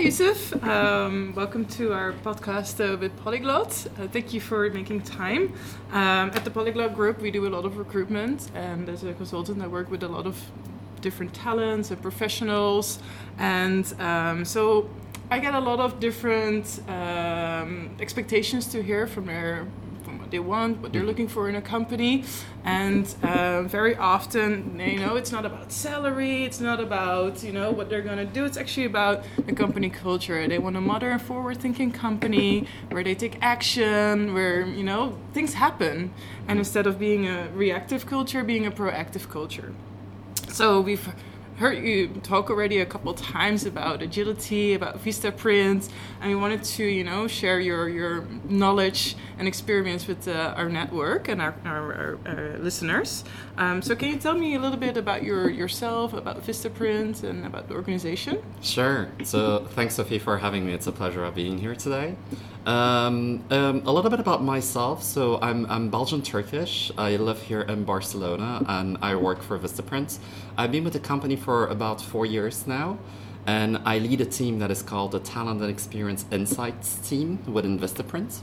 Yusuf. Um, welcome to our podcast uh, with Polyglot. Uh, thank you for making time. Um, at the Polyglot Group, we do a lot of recruitment, and as a consultant, I work with a lot of different talents and professionals. And um, so I get a lot of different um, expectations to hear from their they want, what they're looking for in a company, and uh, very often, you know, it's not about salary, it's not about you know what they're gonna do. It's actually about the company culture. They want a modern, forward-thinking company where they take action, where you know things happen, and instead of being a reactive culture, being a proactive culture. So we've heard you talk already a couple times about agility, about Vista Vistaprint, and we wanted to, you know, share your, your knowledge and experience with uh, our network and our, our, our, our listeners. Um, so can you tell me a little bit about your yourself, about Vista Vistaprint, and about the organization? Sure. So thanks, Sophie, for having me. It's a pleasure of being here today. Um, um, a little bit about myself. So I'm, I'm Belgian Turkish. I live here in Barcelona and I work for Vistaprint. I've been with the company for about four years now. And I lead a team that is called the Talent and Experience Insights team within Vistaprint.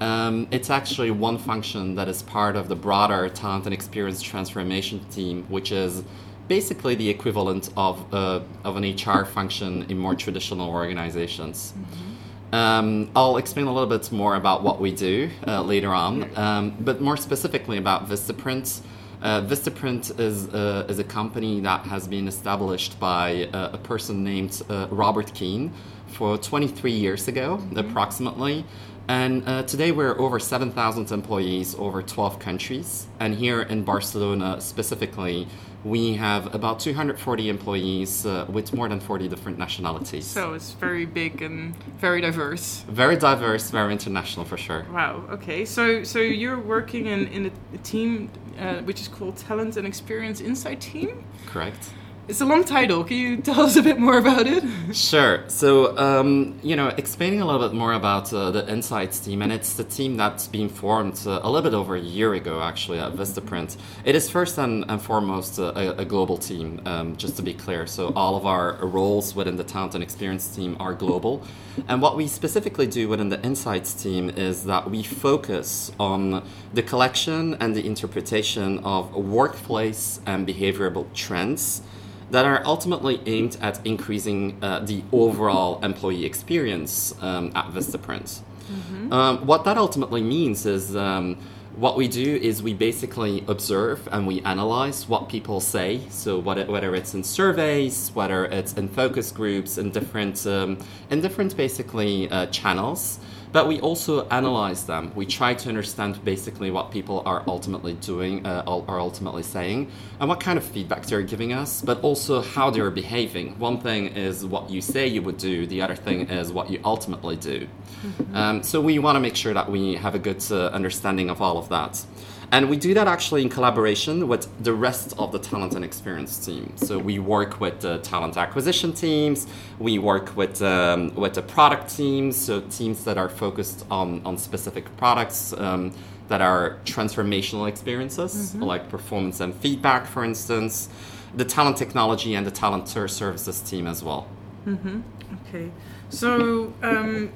Um, it's actually one function that is part of the broader talent and experience transformation team, which is basically the equivalent of, uh, of an HR function in more traditional organizations. Mm-hmm. Um, I'll explain a little bit more about what we do uh, later on, um, but more specifically about Vistaprint. Uh, Vistaprint is, uh, is a company that has been established by uh, a person named uh, Robert Keane for 23 years ago, mm-hmm. approximately. And uh, today we're over 7,000 employees over 12 countries. And here in Barcelona specifically, we have about 240 employees uh, with more than 40 different nationalities. So it's very big and very diverse. Very diverse, very international for sure. Wow. Okay. So so you're working in in a, team uh, which is called Talent and Experience Insight Team. Correct. It's a long title. Can you tell us a bit more about it? Sure. So, um, you know, explaining a little bit more about uh, the Insights team, and it's the team that's been formed uh, a little bit over a year ago, actually, at Vistaprint. It is first and, and foremost uh, a, a, global team, um, just to be clear. So, all of our roles within the talent and experience team are global. And what we specifically do within the Insights team is that we focus on the collection and the interpretation of workplace and behavioral trends that are ultimately aimed at increasing uh, the overall employee experience um, at Vistaprint. Mm-hmm. Um, what that ultimately means is um, what we do is we basically observe and we analyze what people say. So whether it's in surveys, whether it's in focus groups, in different um, in different basically uh, channels but we also analyze them. We try to understand basically what people are ultimately doing, uh, are ultimately saying, and what kind of feedback they're giving us, but also how they're behaving. One thing is what you say you would do, the other thing is what you ultimately do. Mm-hmm. Um, so we want to make sure that we have a good uh, understanding of all of that. And we do that actually in collaboration with the rest of the talent and experience team. So we work with the talent acquisition teams, we work with, um, with the product teams, so teams that are focused on, on specific products. Um, that are transformational experiences, mm-hmm. like performance and feedback, for instance, the talent technology and the talent services team as well. Mm-hmm. Okay. So, um,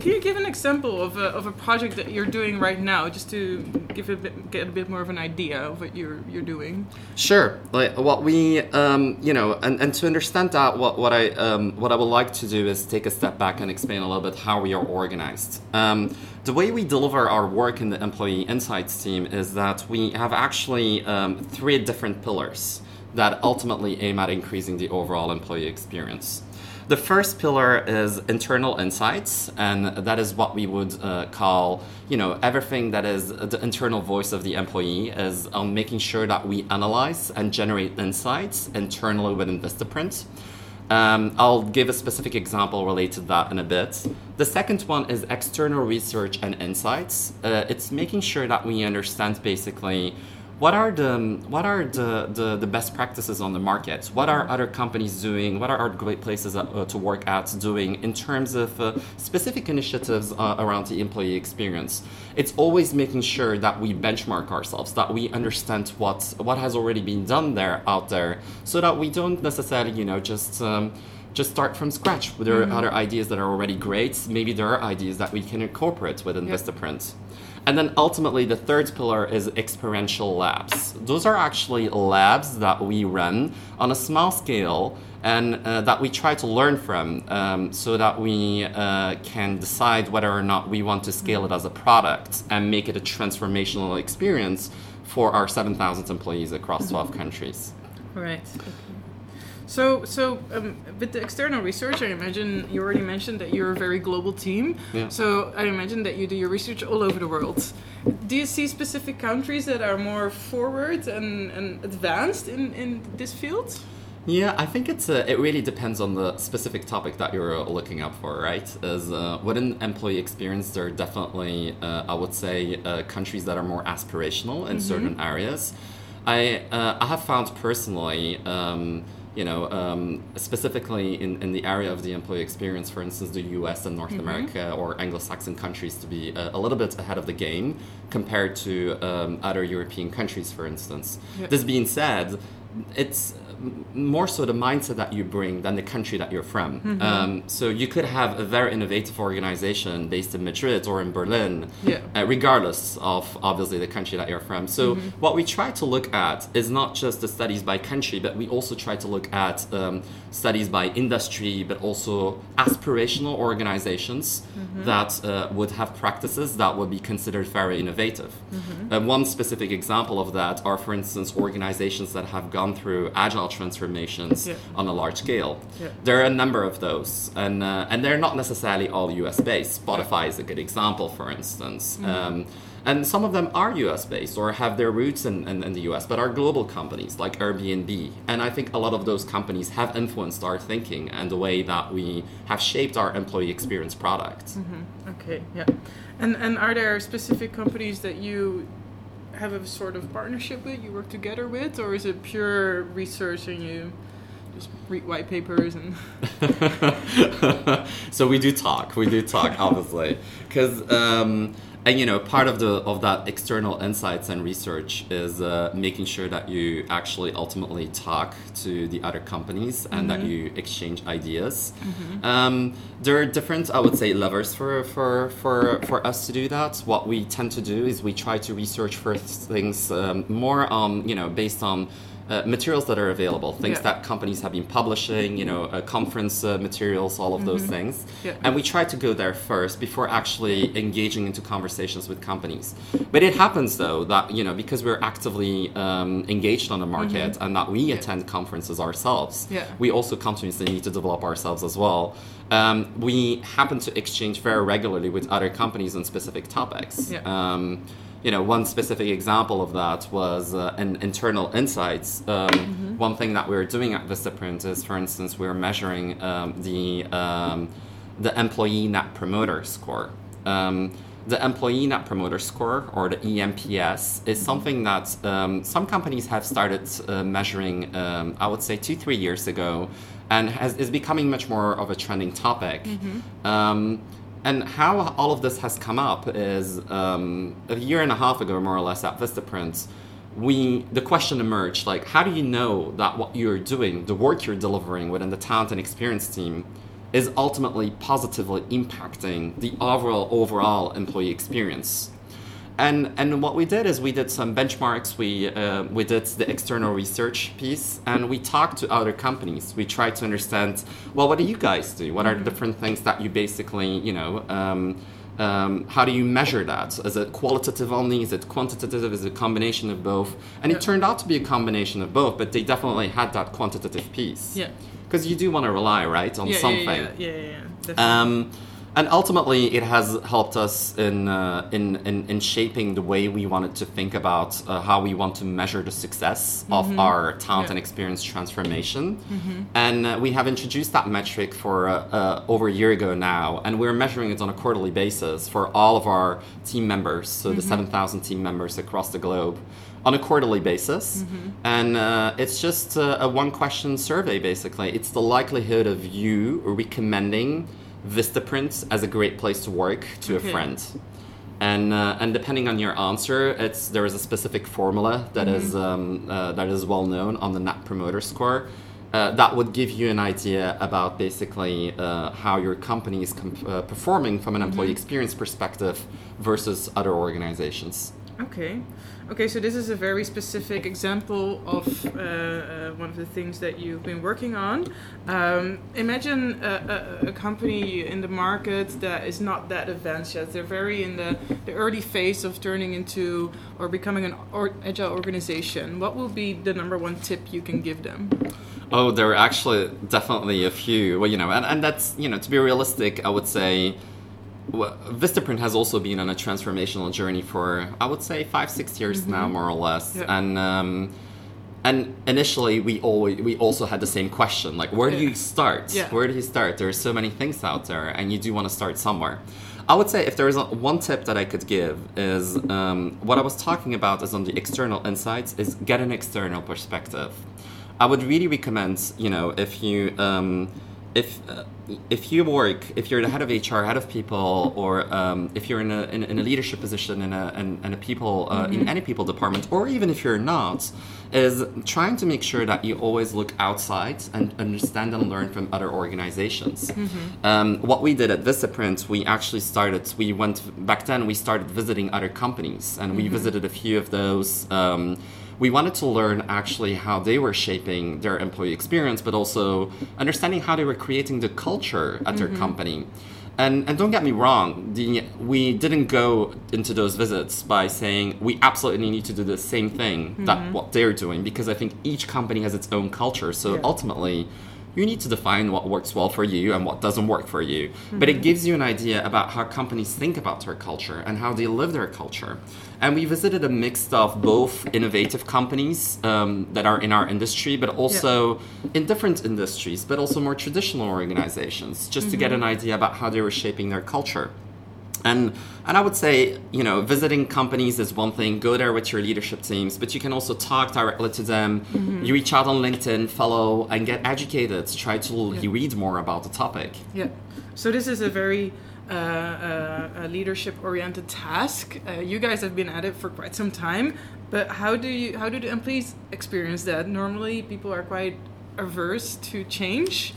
can you give an example of a, of a project that you're doing right now, just to give a bit, get a bit more of an idea of what you're you're doing? Sure. Like what we, um, you know, and, and to understand that, what what I um, what I would like to do is take a step back and explain a little bit how we are organized. Um, the way we deliver our work in the employee insights team is that we have actually um, three different pillars that ultimately aim at increasing the overall employee experience. The first pillar is internal insights, and that is what we would uh, call, you know, everything that is the internal voice of the employee is um, making sure that we analyze and generate insights internally within Vistaprint. Um, I'll give a specific example related to that in a bit. The second one is external research and insights. Uh, it's making sure that we understand basically what are the what are the, the, the, best practices on the market? What are other companies doing? What are our great places uh, to work at doing in terms of uh, specific initiatives uh, around the employee experience? It's always making sure that we benchmark ourselves, that we understand what what has already been done there out there, so that we don't necessarily you know just um, just start from scratch. There are other ideas that are already great. Maybe there are ideas that we can incorporate within Yeah. Vistaprint. And then ultimately, the third pillar is experiential labs. Those are actually labs that we run on a small scale and uh, that we try to learn from um, so that we uh, can decide whether or not we want to scale it as a product and make it a transformational experience for our 7,000 employees across 12 countries. Right. Okay. So, so um, with the external research, I imagine you already mentioned that you're a very global team. Yeah. So I imagine that you do your research all over the world. Do you see specific countries that are more forward and, and advanced in, in this field? Yeah, I think it's uh, it really depends on the specific topic that you're uh, looking up for, right? As uh, within employee experience, there are definitely, uh, I would say, uh, countries that are more aspirational in certain areas. I uh, I have found personally. Um, you know, um, specifically in, in the area of the employee experience, for instance, the US and North America or Anglo Saxon countries to be a, a little bit ahead of the game compared to um, other European countries, for instance. Yeah. This being said, it's more so the mindset that you bring than the country that you're from. Mm-hmm. Um, so you could have a very innovative organization based in Madrid or in Berlin, Yeah. uh, regardless of obviously the country that you're from. So Mm-hmm. what we try to look at is not just the studies by country, but we also try to look at um, studies by industry, but also aspirational organizations Mm-hmm. that uh, would have practices that would be considered very innovative. Uh, one specific example of that are, for instance, organizations that have gone through agile transformations Yeah. on a large scale. Yeah. There are a number of those, and uh, and they're not necessarily all U.S. based. Spotify is a good example, for instance. Um, and some of them are US based or have their roots in, in, in the US, but are global companies like Airbnb. And I think a lot of those companies have influenced our thinking and the way that we have shaped our employee experience product. Okay, yeah. And and are there specific companies that you have a sort of partnership with, you work together with, or is it pure research and you just read white papers and so we do talk. We do talk, obviously, because um, and you know part of the of that external insights and research is uh, making sure that you actually ultimately talk to the other companies and that you exchange ideas. Um, there are different, I would say, levers for for for for us to do that. What we tend to do is we try to research first things um, more you know based on uh, materials that are available, things Yeah. that companies have been publishing, you know, uh, conference uh, materials, all of those things. Mm-hmm. Yeah. And we try to go there first before actually engaging into conversations with companies. But it happens though that, you know, because we're actively um, engaged on the market and that we attend conferences ourselves, Mm-hmm. Yeah. we also continuously need to develop ourselves as well. Um, we happen to exchange very regularly with other companies on specific topics. Yeah. Um, you know, one specific example of that was uh, in internal insights. Um, One thing that we we're doing at Vistaprint is, for instance, we we're measuring um, the um, the employee net promoter score. Um, the employee net promoter score, or the eNPS, is something that um, some companies have started uh, measuring. Um, I would say two, three years ago, and has, is becoming much more of a trending topic. Um, and how all of this has come up is um, a year and a half ago, more or less, at Vistaprint, we the question emerged like, how do you know that what you're doing, the work you're delivering within the talent and experience team, is ultimately positively impacting the overall overall employee experience? And and what we did is we did some benchmarks. We uh, we did the external research piece, and we talked to other companies. We tried to understand, well, what do you guys do? What are the different things that you basically, you know, um, um, how do you measure that? Is it qualitative only? Is it quantitative? Is it a combination of both? And Yeah. it turned out to be a combination of both, but they definitely had that quantitative piece. yeah, Because you do want to rely, right, on yeah, something. yeah, yeah, yeah, yeah, definitely. And ultimately, it has helped us in, uh, in, in, in shaping the way we wanted to think about uh, how we want to measure the success of our talent Mm-hmm. Yeah. and experience transformation. And uh, we have introduced that metric for uh, uh, over a year ago now, and we're measuring it on a quarterly basis for all of our team members, so Mm-hmm. the 7,000 team members across the globe. On a quarterly basis, Mm-hmm. and uh, it's just a, a one question survey basically. It's the likelihood of you recommending Vistaprint as a great place to work to Okay. a friend. And, uh, and depending on your answer, it's there is a specific formula that is um, uh, that is well known on the Net Promoter Score, uh, that would give you an idea about basically uh, how your company is comp- uh, performing from an employee experience perspective versus other organizations. Okay. Okay, so this is a very specific example of uh, uh, one of the things that you've been working on. Um, imagine a, a, a company in the market that is not that advanced yet. They're very in the, the early phase of turning into or becoming an or, agile organization. What will be the number one tip you can give them? Oh, there are actually definitely a few. Well, you know, and, and that's, you know, to be realistic, I would say Vistaprint has also been on a transformational journey for I would say five six years mm-hmm. now more or less yeah. and um, and initially we always we also had the same question like where do you start yeah. where do you start there are so many things out there and you do want to start somewhere I would say if there is a, one tip that I could give is um, what I was talking about is on the external insights is get an external perspective I would really recommend you know if you um, if uh, if you work, if you're the head of HR, head of people, or um, if you're in a, in, in, a leadership position in a, in, in a people uh, mm-hmm. in any people department, or even if you're not, is trying to make sure that you always look outside and understand and learn from other organizations. Mm-hmm. Um, what we did at Vistaprint, we actually started. We went back then. We started visiting other companies, and mm-hmm. we visited a few of those. Um, we wanted to learn actually how they were shaping their employee experience, but also understanding how they were creating the culture at their mm-hmm. company. And, and don't get me wrong, the, we didn't go into those visits by saying we absolutely need to do the same thing mm-hmm. that what they're doing because I think each company has its own culture. So yeah. ultimately, you need to define what works well for you and what doesn't work for you. Mm-hmm. But it gives you an idea about how companies think about their culture and how they live their culture. And we visited a mix of both innovative companies um, that are in our industry, but also yeah. in different industries, but also more traditional organizations, just mm-hmm. to get mm-hmm. an idea about how they were shaping their culture. And and I would say, you know, visiting companies is one thing. Go there with your leadership teams, but you can also talk directly to them. Mm-hmm. You reach out on LinkedIn, follow, and get educated. Try to yeah. read more about the topic. Yeah. So this is a very uh, uh, leadership-oriented task. Uh, you guys have been at it for quite some time, but how do you how do the employees experience that? Normally, people are quite averse to change.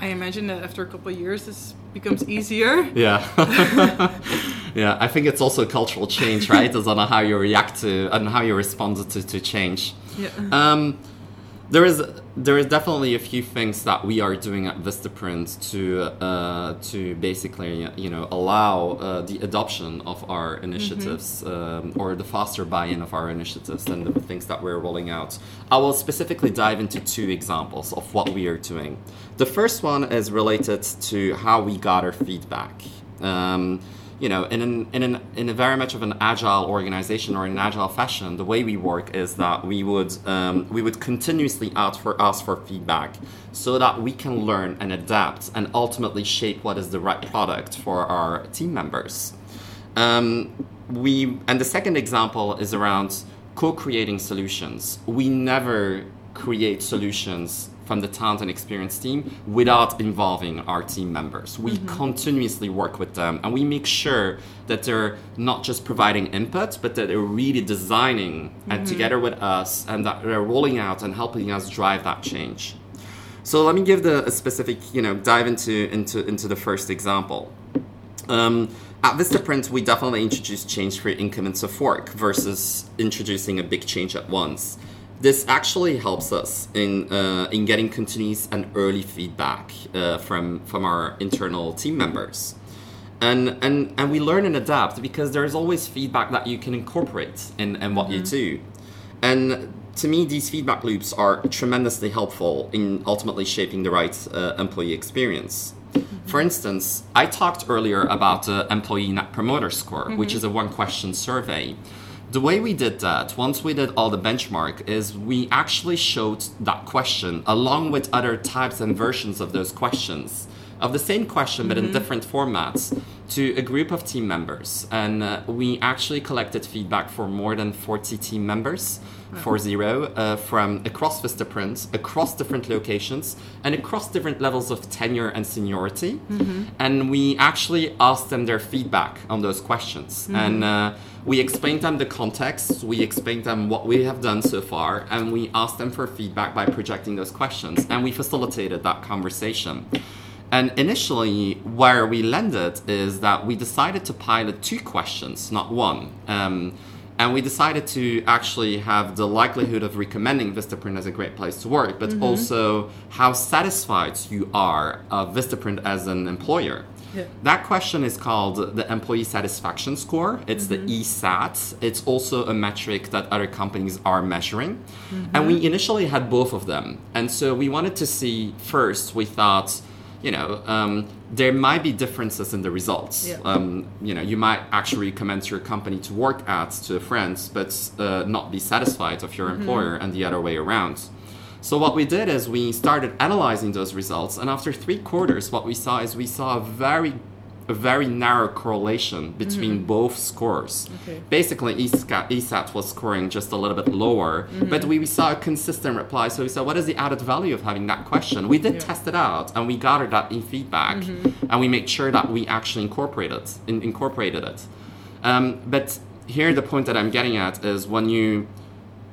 I imagine that after a couple of years, this becomes easier. Yeah. yeah, I think it's also cultural change, right? it's on how you react to and how you respond to, to change. Yeah. Um, there is there is definitely a few things that we are doing at Vistaprint to uh, to basically you know allow uh, the adoption of our initiatives mm-hmm. um, or the faster buy-in of our initiatives and the things that we're rolling out. I will specifically dive into two examples of what we are doing. The first one is related to how we gather feedback. Um, you know, in, an, in, an, in a very much of an agile organization or in an agile fashion, the way we work is that we would, um, we would continuously ask for, ask for feedback so that we can learn and adapt and ultimately shape what is the right product for our team members. Um, we, and the second example is around co-creating solutions. We never create solutions from the talent and experience team without involving our team members. We mm-hmm. continuously work with them and we make sure that they're not just providing input, but that they're really designing mm-hmm. and together with us and that they're rolling out and helping us drive that change. So let me give the a specific, you know, dive into into into the first example. Um, at Vistaprint, we definitely introduced change for increments of work versus introducing a big change at once this actually helps us in uh, in getting continuous and early feedback uh, from from our internal team members and and and we learn and adapt because there's always feedback that you can incorporate in, in what mm-hmm. you do and to me these feedback loops are tremendously helpful in ultimately shaping the right uh, employee experience mm-hmm. for instance i talked earlier about the employee net promoter score mm-hmm. which is a one question survey the way we did that, once we did all the benchmark, is we actually showed that question along with other types and versions of those questions, of the same question mm-hmm. but in mm-hmm. different formats, to a group of team members, and uh, we actually collected feedback for more than 40 team members. For zero, uh, from across Vistaprint, across different locations, and across different levels of tenure and seniority. And we actually asked them their feedback on those questions. And uh, we explained them the context, we explained them what we have done so far, and we asked them for feedback by projecting those questions. And we facilitated that conversation. And initially, where we landed is that we decided to pilot two questions, not one. Um, and we decided to actually have the likelihood of recommending Vistaprint as a great place to work, but mm-hmm. also how satisfied you are of Vistaprint as an employer. Yeah. That question is called the Employee Satisfaction Score. It's the mm-hmm. ESAT. It's also a metric that other companies are measuring. And mm-hmm. we initially had both of them. And so we wanted to see first, we thought, you know, um, there might be differences in the results. Yeah. Um, you know, you might actually recommend your company to work at to friends, but uh, not be satisfied of your employer, and the other way around. So what we did is we started analyzing those results, and after three quarters, what we saw is we saw a very, a very narrow correlation between mm-hmm. both scores. Okay. Basically, ESAT was scoring just a little bit lower, mm-hmm. but we, we saw a consistent reply. So we said, what is the added value of having that question? We did Yeah. test it out, and we gathered that in feedback, mm-hmm. and we made sure that we actually incorporated in, incorporated it. Um, but here, the point that I'm getting at is when you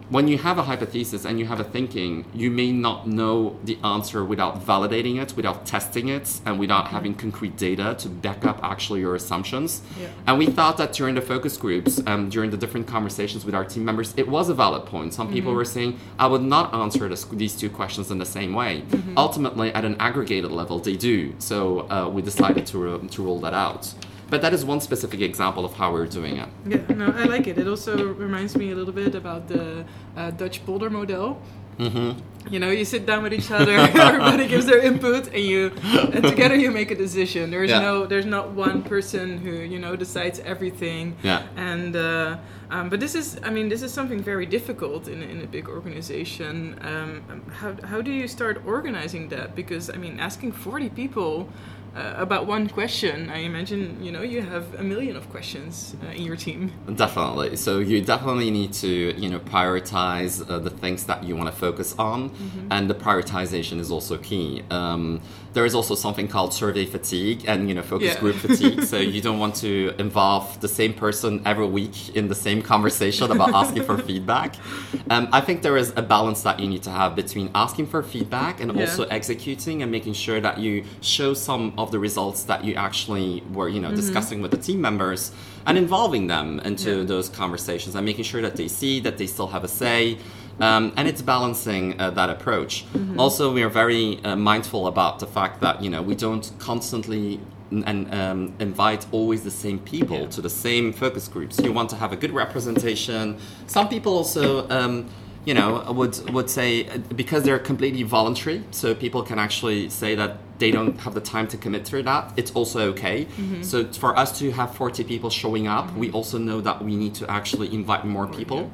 when you have a hypothesis and you have a thinking, you may not know the answer without validating it, without testing it, and without having concrete data to back up actually your assumptions. Yeah. And we thought that during the focus groups, um, during the different conversations with our team members, it was a valid point. Some people were saying, I would not answer this, these two questions in the same way. Ultimately, at an aggregated level, they do. So uh, we decided to, uh, to roll that out. But that is one specific example of how we're doing it. Yeah, no, I like it. It also reminds me a little bit about the uh, Dutch polder model. Mm-hmm. You know, you sit down with each other, everybody gives their input, and you and together you make a decision. There's Yeah. no there's not one person who you know decides everything. Yeah. And uh, um, but this is I mean this is something very difficult in in a big organization. Um, how how do you start organizing that? Because I mean asking 40 people. Uh, about one question, I imagine you know you have a million of questions uh, in your team. Definitely. So you definitely need to, you know, prioritize uh, the things that you want to focus on, and the prioritization is also key. Um, there is also something called survey fatigue and you know focus Yeah. group fatigue. so you don't want to involve the same person every week in the same conversation about asking for feedback. Um, I think there is a balance that you need to have between asking for feedback and Yeah. also executing and making sure that you show some of the results that you actually were you know discussing with the team members and involving them into Yeah. those conversations and making sure that they see that they still have a say um, and it's balancing uh, that approach also we are very uh, mindful about the fact that you know we don't constantly n- and um, invite always the same people Yeah. to the same focus groups you want to have a good representation some people also um, you know, would would say uh, because they're completely voluntary, so people can actually say that they don't have the time to commit to that. It's also okay. So for us to have 40 people showing up, we also know that we need to actually invite more people.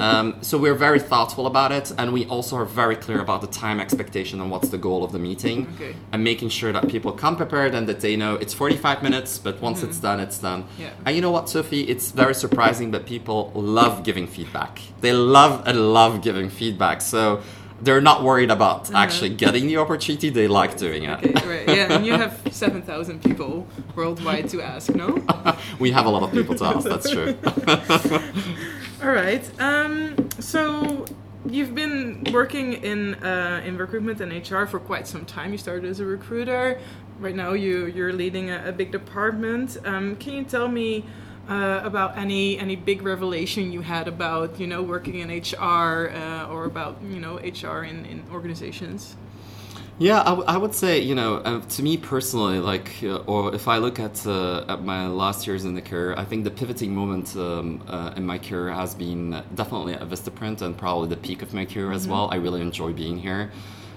Um, so we're very thoughtful about it, and we also are very clear about the time expectation and what's the goal of the meeting, Okay. and making sure that people come prepared and that they know it's 45 minutes, but once it's done, it's done. Yeah. And you know what, Sophie? It's very surprising, but people love giving feedback. They love and love giving feedback. So they're not worried about actually getting the opportunity. They like doing it. Okay, right. Yeah, and you have 7,000 people worldwide to ask, no? we have a lot of people to ask. That's true. All right. Um, so you've been working in uh, in recruitment and HR for quite some time. You started as a recruiter. Right now, you you're leading a, a big department. Um, can you tell me uh, about any any big revelation you had about you know working in HR uh, or about you know HR in, in organizations? Yeah, I, w- I would say, you know, uh, to me personally, like, uh, or if I look at uh, at my last years in the career, I think the pivoting moment um, uh, in my career has been definitely at Vistaprint and probably the peak of my career as well. I really enjoy being here.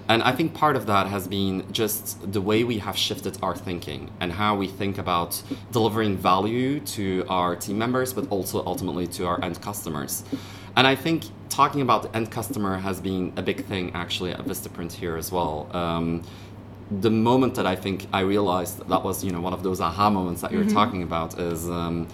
And I think part of that has been just the way we have shifted our thinking and how we think about delivering value to our team members, but also ultimately to our end customers. And I think talking about the end customer has been a big thing actually at Vistaprint here as well. Um, the moment that I think I realized that, that was you know one of those aha moments that you were talking about is um,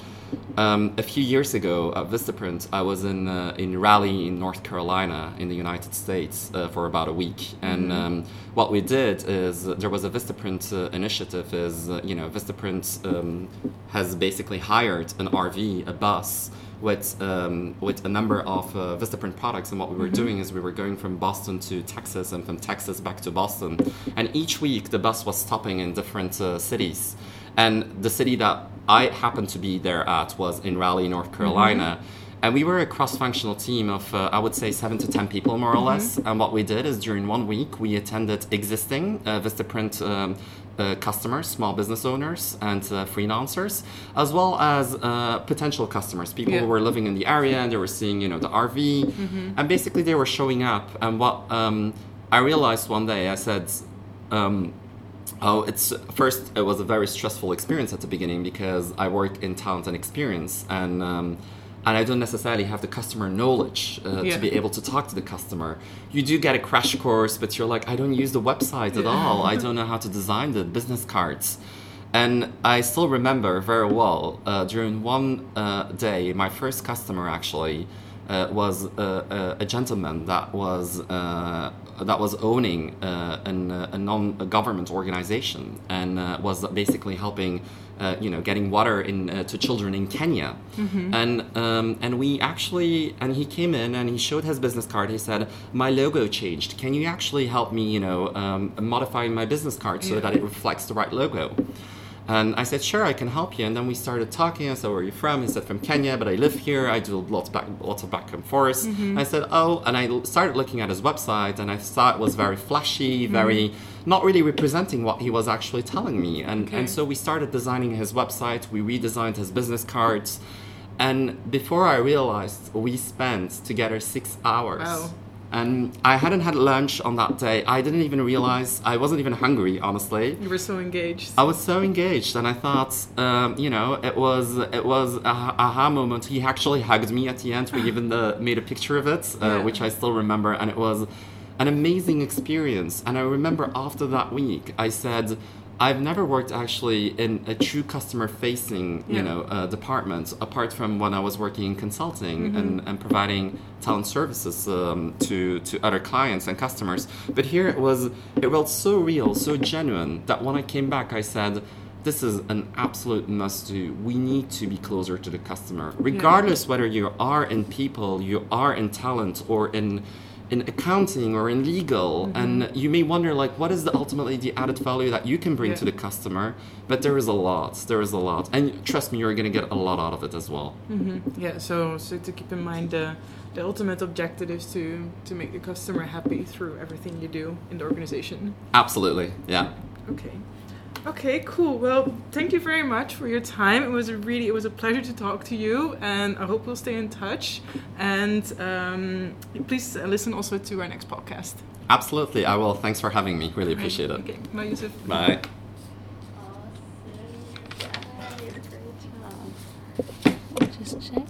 um, a few years ago at Vistaprint I was in uh, in Raleigh in North Carolina in the United States uh, for about a week and um, what we did is there was a Vistaprint uh, initiative is uh, you know Vistaprint um, has basically hired an RV a bus with um, with a number of uh, Vistaprint products. And what we were doing is we were going from Boston to Texas and from Texas back to Boston. And each week the bus was stopping in different uh, cities. And the city that I happened to be there at was in Raleigh, North Carolina. And we were a cross-functional team of, uh, I would say, seven to ten people, more or less. And what we did is during one week, we attended existing uh, Vistaprint um, uh, customers, small business owners, and uh, freelancers, as well as uh, potential customers, people Yeah. who were living in the area and they were seeing, you know, the RV, and basically they were showing up. And what um, I realized one day, I said. Um, Oh, it's first. It was a very stressful experience at the beginning because I work in talent and experience, and um, and I don't necessarily have the customer knowledge uh, Yeah. to be able to talk to the customer. You do get a crash course, but you're like, I don't use the website at Yeah. all. I don't know how to design the business cards. And I still remember very well uh, during one uh, day, my first customer actually was a, a, a gentleman that was uh, that was owning uh, an, uh, a non-government organization and uh, was basically helping. Uh, you know, getting water in uh, to children in Kenya, and um, and we actually and he came in and he showed his business card. He said, "My logo changed. Can you actually help me? You know, um, modify my business card so Yeah. that it reflects the right logo?" And I said, sure, I can help you. And then we started talking. I said, where are you from? He said, from Kenya, but I live here. I do lots back, lots of back and forth. Mm-hmm. I said, oh, and I started looking at his website, and I saw it was very flashy, mm-hmm. very not really representing what he was actually telling me. And Okay. and so we started designing his website. We redesigned his business cards, and before I realized, we spent together six hours. Wow. And I hadn't had lunch on that day. I didn't even realize I wasn't even hungry, honestly. You were so engaged. I was so engaged, and I thought, um, you know, it was it was a aha moment. He actually hugged me at the end. We even uh, made a picture of it, uh, Yeah. which I still remember, and it was an amazing experience. And I remember after that week, I said. I've never worked actually in a true customer-facing, you know, uh, department apart from when I was working in consulting and, and providing talent services um, to to other clients and customers. But here it was it felt so real, so genuine that when I came back, I said, "This is an absolute must-do. We need to be closer to the customer, regardless whether you are in people, you are in talent, or in." In accounting or in legal mm-hmm. and you may wonder like what is the ultimately the added value that you can bring Yeah. to the customer but there is a lot there is a lot and trust me you're going to get a lot out of it as well mm-hmm. Yeah, so so to keep in mind the the ultimate objective is to to make the customer happy through everything you do in the organization. absolutely yeah Okay. Okay, cool. Well, thank you very much for your time. It was a really it was a pleasure to talk to you, and I hope we'll stay in touch. And um, please uh, listen also to our next podcast. absolutely i will thanks for having me really appreciate it Okay, bye, Yusuf. bye Awesome. Yeah, you did a great job. Just check.